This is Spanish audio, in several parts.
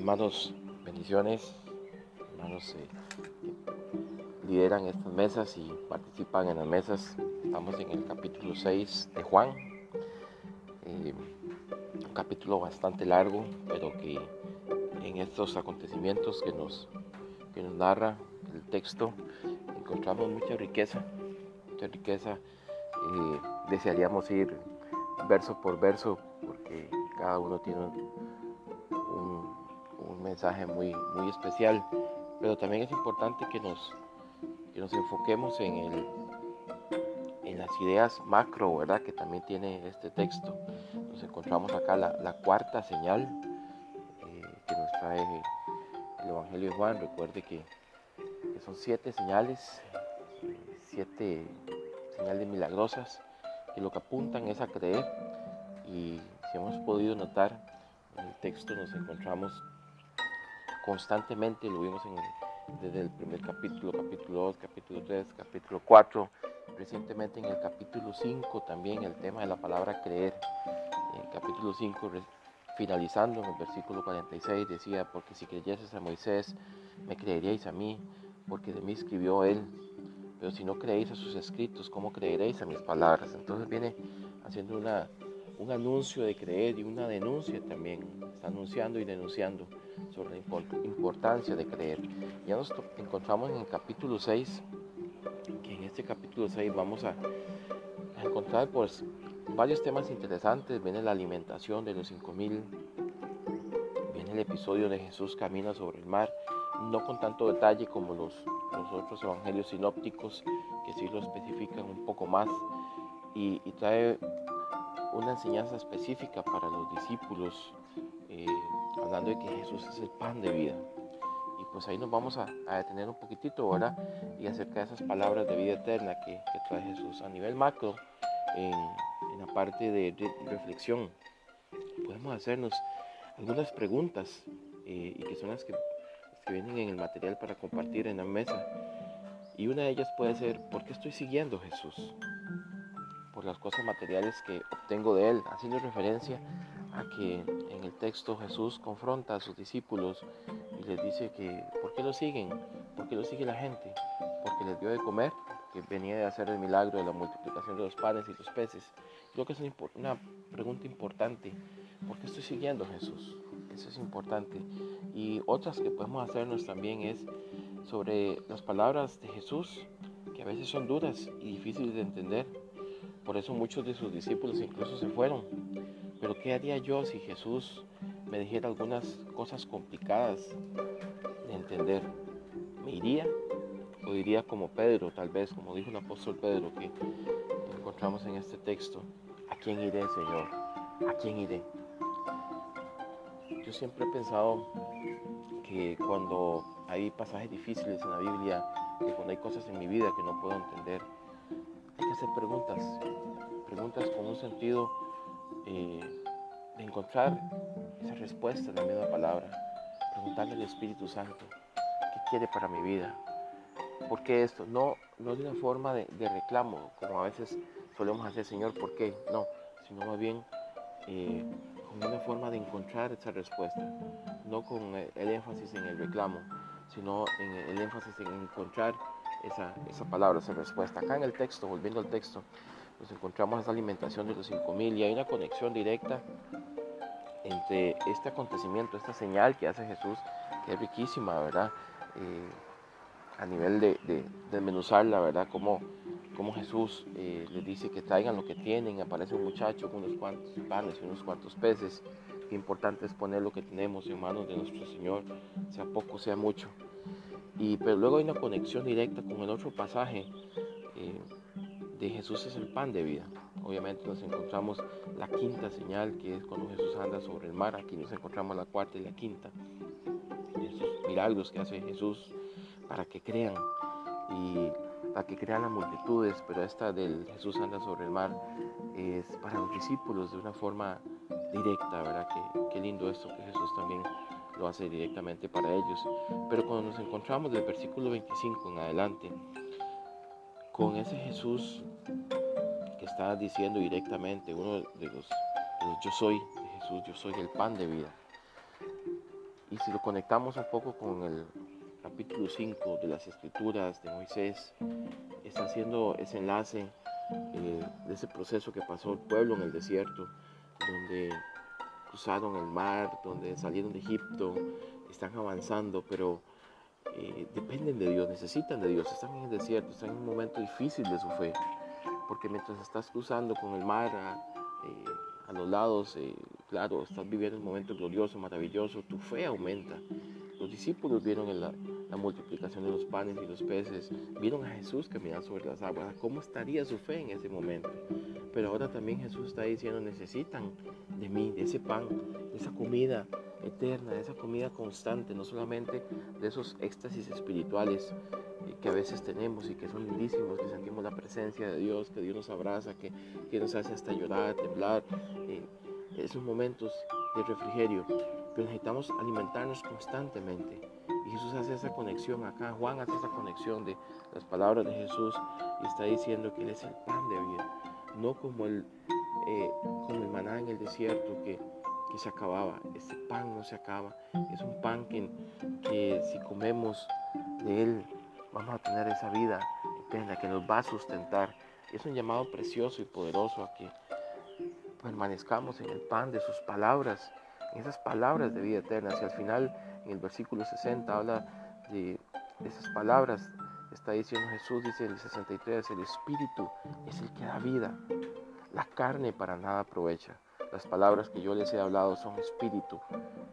hermanos, bendiciones. Hermanos eh, lideran estas mesas y participan en las mesas. Estamos en el capítulo 6 de Juan. Eh, un capítulo bastante largo, pero que en estos acontecimientos que nos, que nos narra el texto encontramos mucha riqueza. Mucha riqueza. Eh, desearíamos ir verso por verso porque cada uno tiene un, mensaje muy, muy especial, pero también es importante que nos, nos enfoquemos en, el, en las ideas macro, ¿verdad? Que también tiene este texto. Nos encontramos acá la, cuarta señal eh, que nos trae el Evangelio de Juan. Recuerde que, son siete señales, siete señales milagrosas que lo que apuntan es a creer y si hemos podido notar en el texto nos encontramos constantemente, lo vimos desde el primer capítulo, capítulo 2, capítulo 3, capítulo 4, recientemente en el capítulo 5 también el tema de la palabra creer. En el capítulo 5, finalizando en el versículo 46, decía, porque si creyeses a Moisés, me creeríais a mí, porque de mí escribió él. Pero si no creéis a sus escritos, ¿cómo creeréis a mis palabras? Entonces viene haciendo una un anuncio de creer y una denuncia también. Está anunciando y denunciando sobre la importancia de creer. Ya nos encontramos en el capítulo 6, que en este capítulo 6 vamos a, encontrar pues varios temas interesantes. Viene la alimentación de los 5000, viene el episodio de Jesús camina sobre el mar, no con tanto detalle como los, otros evangelios sinópticos, que sí lo especifican un poco más. Y trae una enseñanza específica para los discípulos, eh, hablando de que Jesús es el pan de vida. Y pues ahí nos vamos a, detener un poquitito ahora y acerca de esas palabras de vida eterna que, trae Jesús a nivel macro, en, la parte de, reflexión. Podemos hacernos algunas preguntas eh, y que son las que, vienen en el material para compartir en la mesa. Y una de ellas puede ser, ¿por qué estoy siguiendo Jesús? Por las cosas materiales que obtengo de Él, haciendo referencia a que en el texto Jesús confronta a sus discípulos y les dice que ¿por qué lo siguen? ¿Por qué lo sigue la gente? Porque les dio de comer, que venía de hacer el milagro de la multiplicación de los panes y los peces. Creo que es una pregunta importante. ¿Por qué estoy siguiendo a Jesús? Eso es importante. Y otras que podemos hacernos también es sobre las palabras de Jesús, que a veces son duras y difíciles de entender por eso muchos de sus discípulos incluso se fueron. Pero ¿qué haría yo si Jesús me dijera algunas cosas complicadas de entender? ¿Me iría? ¿O diría como Pedro, tal vez, como dijo el apóstol Pedro que encontramos en este texto? ¿A quién iré, Señor? ¿A quién iré? Yo siempre he pensado que cuando hay pasajes difíciles en la Biblia, que cuando hay cosas en mi vida que no puedo entender, hacer preguntas, preguntas con un sentido eh, de encontrar esa respuesta en la misma palabra, preguntarle al Espíritu Santo, ¿qué quiere para mi vida? ¿Por qué esto? No, no de una forma de, reclamo, como a veces solemos hacer, Señor, ¿por qué? No, sino más bien eh, con una forma de encontrar esa respuesta, no con el énfasis en el reclamo, sino en el énfasis en encontrar esa, esa palabra, esa respuesta. Acá en el texto, volviendo al texto, nos encontramos esa alimentación de los 5000 y hay una conexión directa entre este acontecimiento, esta señal que hace Jesús, que es riquísima, ¿verdad? Eh, a nivel de, de, desmenuzarla, ¿verdad? Como, como Jesús eh, les dice que traigan lo que tienen, aparece un muchacho con unos cuantos panes y unos cuantos peces. Qué importante es poner lo que tenemos en manos de nuestro Señor, sea poco, sea mucho. Pero luego hay una conexión directa con el otro pasaje eh, de Jesús es el pan de vida. Obviamente nos encontramos la quinta señal que es cuando Jesús anda sobre el mar. Aquí nos encontramos la cuarta y la quinta. Esos milagros que hace Jesús para que crean y para que crean las multitudes. Pero esta del Jesús anda sobre el mar es para los discípulos de una forma directa, ¿verdad? Qué, qué lindo esto que Jesús también lo hace directamente para ellos. Pero cuando nos encontramos del versículo 25 en adelante, con ese Jesús que está diciendo directamente, uno de los, yo soy Jesús, yo soy el pan de vida. Y si lo conectamos un poco con el capítulo 5 de las escrituras de Moisés, está haciendo ese enlace eh, de ese proceso que pasó el pueblo en el desierto, donde cruzaron el mar, donde salieron de Egipto, están avanzando, pero eh, dependen de Dios, necesitan de Dios, están en el desierto, están en un momento difícil de su fe, porque mientras estás cruzando con el mar a, eh, los lados, eh, claro, estás viviendo un momento glorioso, maravilloso, tu fe aumenta. Los discípulos vieron la, multiplicación de los panes y los peces, vieron a Jesús caminar sobre las aguas, ¿cómo estaría su fe en ese momento? Pero ahora también Jesús está diciendo, necesitan de mí, de ese pan, de esa comida eterna, de esa comida constante, no solamente de esos éxtasis espirituales eh, que a veces tenemos y que son lindísimos, que sentimos la presencia de Dios, que Dios nos abraza, que, que nos hace hasta llorar, temblar, eh, esos momentos de refrigerio, pero necesitamos alimentarnos constantemente. Y Jesús hace esa conexión acá, Juan hace esa conexión de las palabras de Jesús y está diciendo que Él es el pan de vida, no como el, eh, como el maná en el desierto que que se acababa. Ese pan no se acaba. Es un pan que, que si comemos de él vamos a tener esa vida eterna que nos va a sustentar. Es un llamado precioso y poderoso a que permanezcamos en el pan de sus palabras, en esas palabras de vida eterna. Si al final, en el versículo 60, habla de, de esas palabras, está diciendo Jesús, dice el 63, el Espíritu es el que da vida. La carne para nada aprovecha. Las palabras que yo les he hablado son espíritu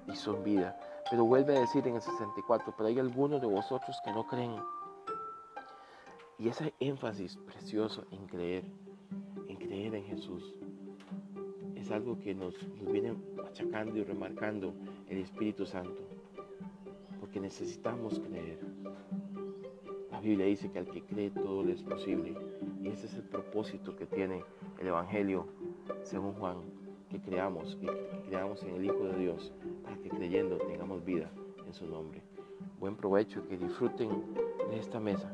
y son vida. Pero vuelve a decir en el 64, pero hay algunos de vosotros que no creen. Y ese énfasis precioso en creer, en creer en Jesús, es algo que nos, viene achacando y remarcando el Espíritu Santo. Porque necesitamos creer. Biblia dice que al que cree todo le es posible. Y ese es el propósito que tiene el Evangelio según Juan que creamos, que creamos en el Hijo de Dios, para que creyendo tengamos vida en su nombre. Buen provecho, que disfruten de esta mesa,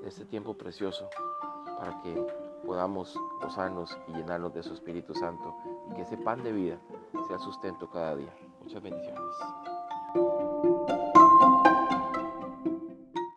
de este tiempo precioso, para que podamos gozarnos y llenarnos de su Espíritu Santo y que ese pan de vida sea sustento cada día. Muchas bendiciones.